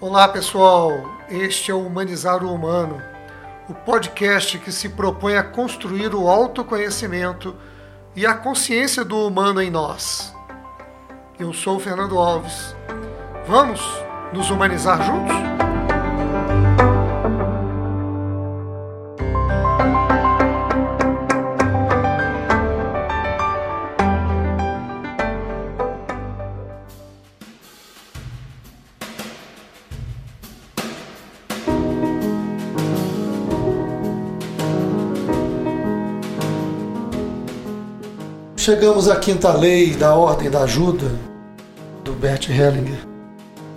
Olá pessoal, este é o Humanizar o Humano, o podcast que se propõe a construir o autoconhecimento e a consciência do humano em nós. Eu sou o Fernando Alves. Vamos nos humanizar juntos? Chegamos à quinta lei da ordem da ajuda do Bert Hellinger,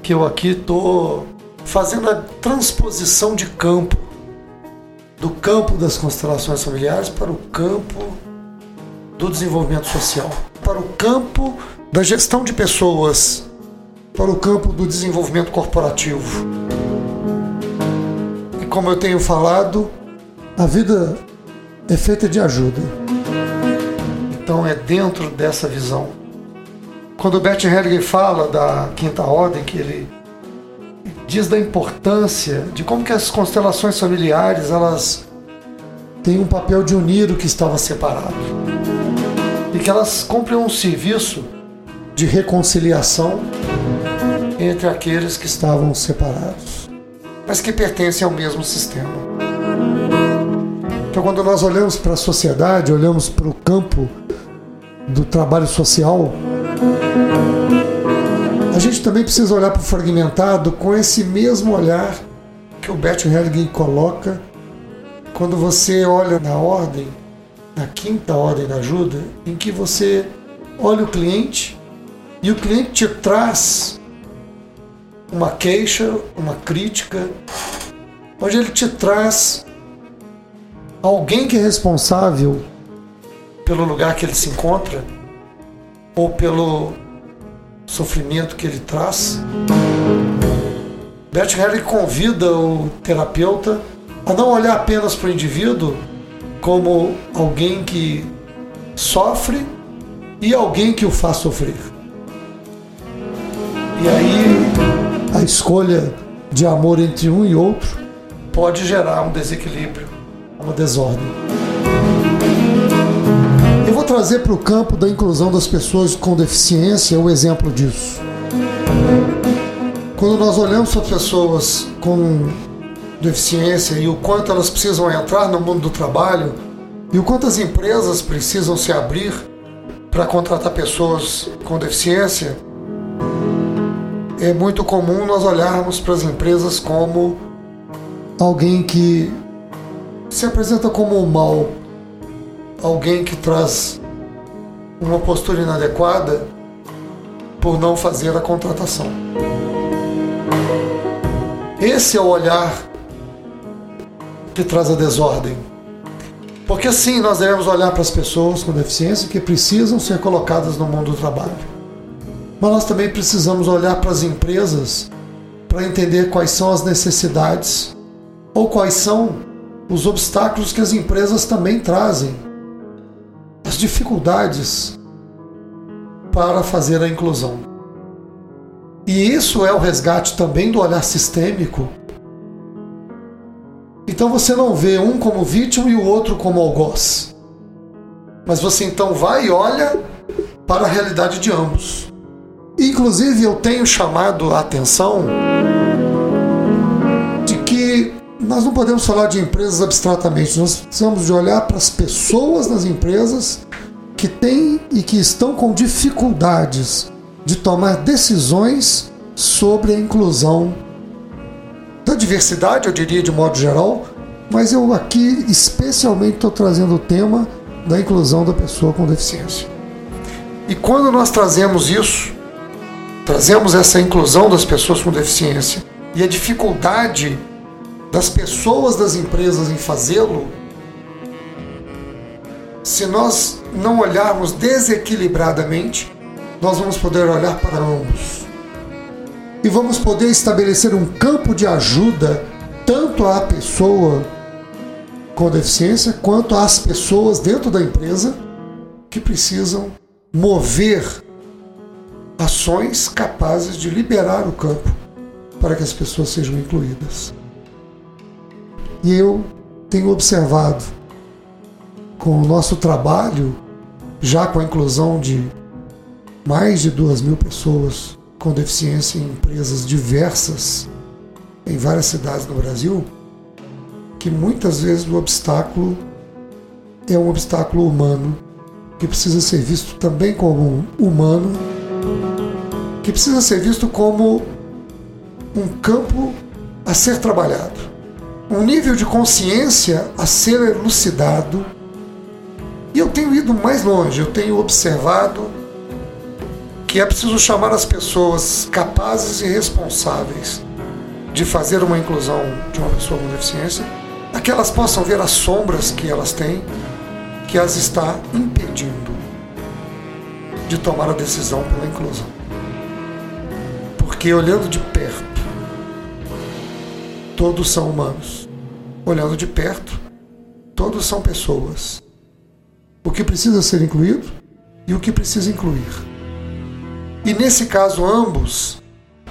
que eu aqui estou fazendo a transposição de campo do campo das constelações familiares para o campo do desenvolvimento social, para o campo da gestão de pessoas, para o campo do desenvolvimento corporativo. E como eu tenho falado, a vida é feita de ajuda. Então é dentro dessa visão. Quando o Bert Hellinger fala da quinta ordem, que ele diz da importância de como que as constelações familiares elas têm um papel de unir o que estava separado e que elas cumprem um serviço de reconciliação entre aqueles que estavam separados, mas que pertencem ao mesmo sistema. Então, quando nós olhamos para a sociedade, olhamos para o campo do trabalho social, a gente também precisa olhar para o fragmentado com esse mesmo olhar que o Bert Hellinger coloca quando você olha na ordem, na quinta ordem da ajuda, em que você olha o cliente e o cliente te traz uma queixa, uma crítica, onde ele te traz alguém que é responsável pelo lugar que ele se encontra ou pelo sofrimento que ele traz. Bert Hellinger convida o terapeuta a não olhar apenas para o indivíduo como alguém que sofre e alguém que o faz sofrer. E aí a escolha de amor entre um e outro pode gerar um desequilíbrio, uma desordem trazer para o campo da inclusão das pessoas com deficiência o exemplo disso. Quando nós olhamos para pessoas com deficiência e o quanto elas precisam entrar no mundo do trabalho e o quanto as empresas precisam se abrir para contratar pessoas com deficiência, é muito comum nós olharmos para as empresas como alguém que se apresenta como o mal, alguém que traz uma postura inadequada por não fazer a contratação. Esse é o olhar que traz a desordem. Porque sim, nós devemos olhar para as pessoas com deficiência que precisam ser colocadas no mundo do trabalho. Mas nós também precisamos olhar para as empresas para entender quais são as necessidades ou quais são os obstáculos que as empresas também trazem dificuldades para fazer a inclusão. E isso é o resgate também do olhar sistêmico. Então você não vê um como vítima e o outro como algoz. Mas você então vai e olha para a realidade de ambos. Inclusive eu tenho chamado a atenção nós não podemos falar de empresas abstratamente, nós precisamos de olhar para as pessoas nas empresas que têm e que estão com dificuldades de tomar decisões sobre a inclusão da diversidade, eu diria de modo geral, mas eu aqui especialmente estou trazendo o tema da inclusão da pessoa com deficiência. E quando nós trazemos isso, trazemos essa inclusão das pessoas com deficiência e a dificuldade das pessoas das empresas em fazê-lo, se nós não olharmos desequilibradamente, nós vamos poder olhar para ambos. E vamos poder estabelecer um campo de ajuda tanto à pessoa com deficiência quanto às pessoas dentro da empresa que precisam mover ações capazes de liberar o campo para que as pessoas sejam incluídas. E eu tenho observado com o nosso trabalho, já com a inclusão de mais de duas mil pessoas com deficiência em empresas diversas em várias cidades do Brasil, que muitas vezes o obstáculo é um obstáculo humano que precisa ser visto também como humano, que precisa ser visto como um campo a ser trabalhado, um nível de consciência a ser elucidado. E eu tenho ido mais longe, eu tenho observado que é preciso chamar as pessoas capazes e responsáveis de fazer uma inclusão de uma pessoa com deficiência, a que elas possam ver as sombras que elas têm, que as está impedindo de tomar a decisão pela inclusão. Porque olhando de todos são humanos. Olhando de perto, todos são pessoas. O que precisa ser incluído e o que precisa incluir. E nesse caso, ambos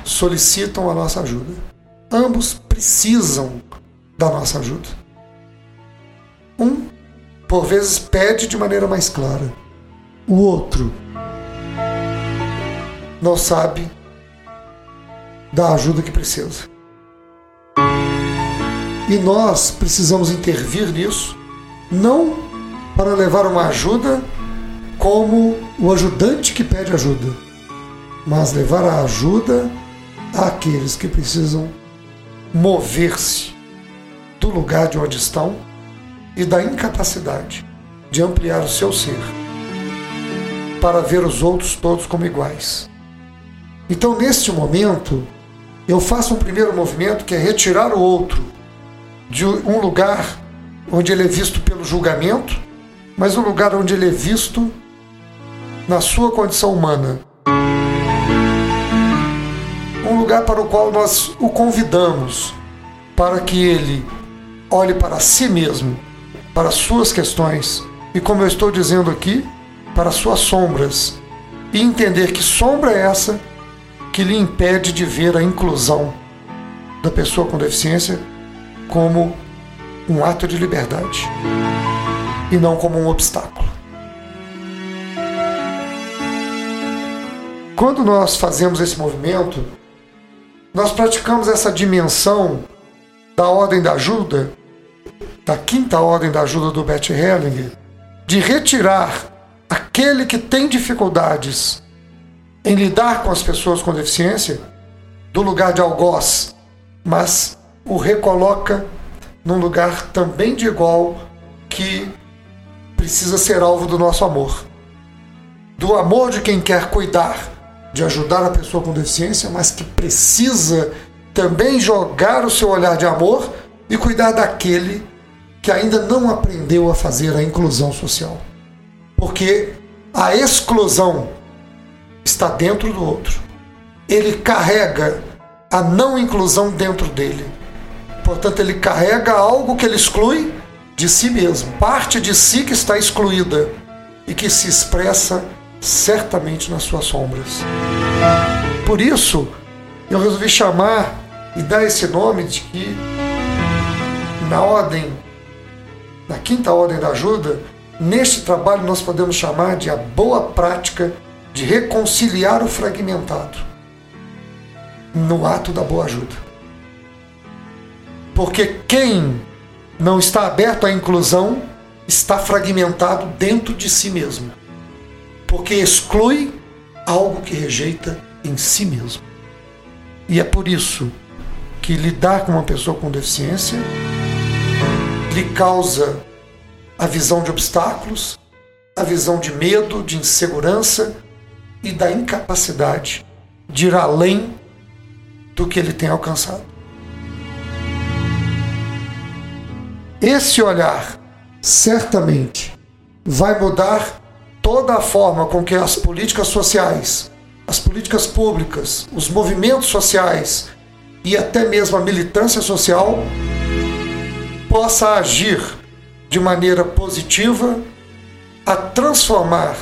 solicitam a nossa ajuda. Ambos precisam da nossa ajuda. Um, por vezes, pede de maneira mais clara. O outro não sabe da ajuda que precisa. E nós precisamos intervir nisso, não para levar uma ajuda como o ajudante que pede ajuda, mas levar a ajuda àqueles que precisam mover-se do lugar de onde estão e da incapacidade de ampliar o seu ser para ver os outros todos como iguais. Então, neste momento, eu faço um primeiro movimento que é retirar o outro de um lugar onde ele é visto pelo julgamento, mas um lugar onde ele é visto na sua condição humana. Um lugar para o qual nós o convidamos para que ele olhe para si mesmo, para suas questões e, como eu estou dizendo aqui, para suas sombras e entender que sombra é essa que lhe impede de ver a inclusão da pessoa com deficiência como um ato de liberdade e não como um obstáculo. Quando nós fazemos esse movimento, nós praticamos essa dimensão da ordem da ajuda, da quinta ordem da ajuda do Bert Hellinger, de retirar aquele que tem dificuldades em lidar com as pessoas com deficiência do lugar de algoz, mas o recoloca num lugar também de igual que precisa ser alvo do nosso amor. Do amor de quem quer cuidar de ajudar a pessoa com deficiência, mas que precisa também jogar o seu olhar de amor e cuidar daquele que ainda não aprendeu a fazer a inclusão social. Porque a exclusão está dentro do outro. Ele carrega a não inclusão dentro dele. Portanto, ele carrega algo que ele exclui de si mesmo, parte de si que está excluída e que se expressa certamente nas suas sombras. Por isso, eu resolvi chamar e dar esse nome de que na ordem, na quinta ordem da ajuda, neste trabalho nós podemos chamar de a boa prática de reconciliar o fragmentado no ato da boa ajuda. Porque quem não está aberto à inclusão está fragmentado dentro de si mesmo porque exclui algo que rejeita em si mesmo. E é por isso que lidar com uma pessoa com deficiência lhe causa a visão de obstáculos, a visão de medo, de insegurança e da incapacidade de ir além do que ele tem alcançado. Esse olhar certamente vai mudar toda a forma com que as políticas sociais, as políticas públicas, os movimentos sociais e até mesmo a militância social possa agir de maneira positiva a transformar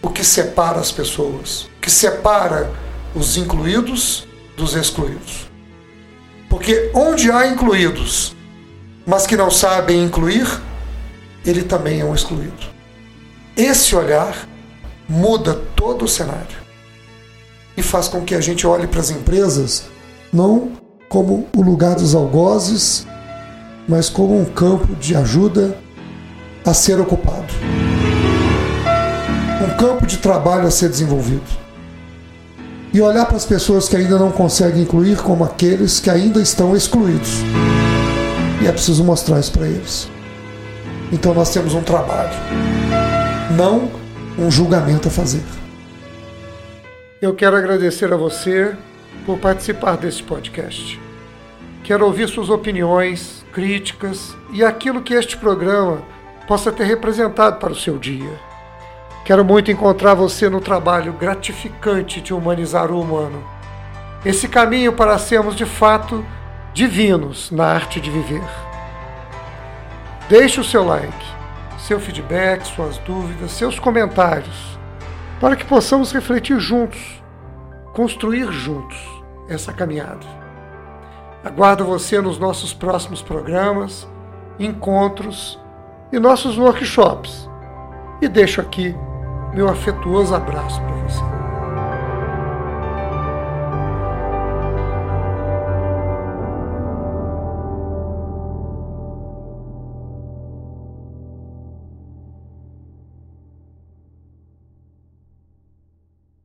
o que separa as pessoas, o que separa os incluídos dos excluídos. Porque onde há incluídos, mas que não sabem incluir, ele também é um excluído. Esse olhar muda todo o cenário e faz com que a gente olhe para as empresas não como o lugar dos algozes, mas como um campo de ajuda a ser ocupado. Um campo de trabalho a ser desenvolvido. E olhar para as pessoas que ainda não conseguem incluir como aqueles que ainda estão excluídos. E é preciso mostrar isso para eles. Então nós temos um trabalho, não um julgamento a fazer. Eu quero agradecer a você por participar desse podcast. Quero ouvir suas opiniões, críticas e aquilo que este programa possa ter representado para o seu dia. Quero muito encontrar você no trabalho gratificante de humanizar o humano. Esse caminho para sermos de fato divinos na arte de viver. Deixe o seu like, seu feedback, suas dúvidas, seus comentários para que possamos refletir juntos, construir juntos essa caminhada. Aguardo você nos nossos próximos programas, encontros e nossos workshops. E deixo aqui meu afetuoso abraço para você.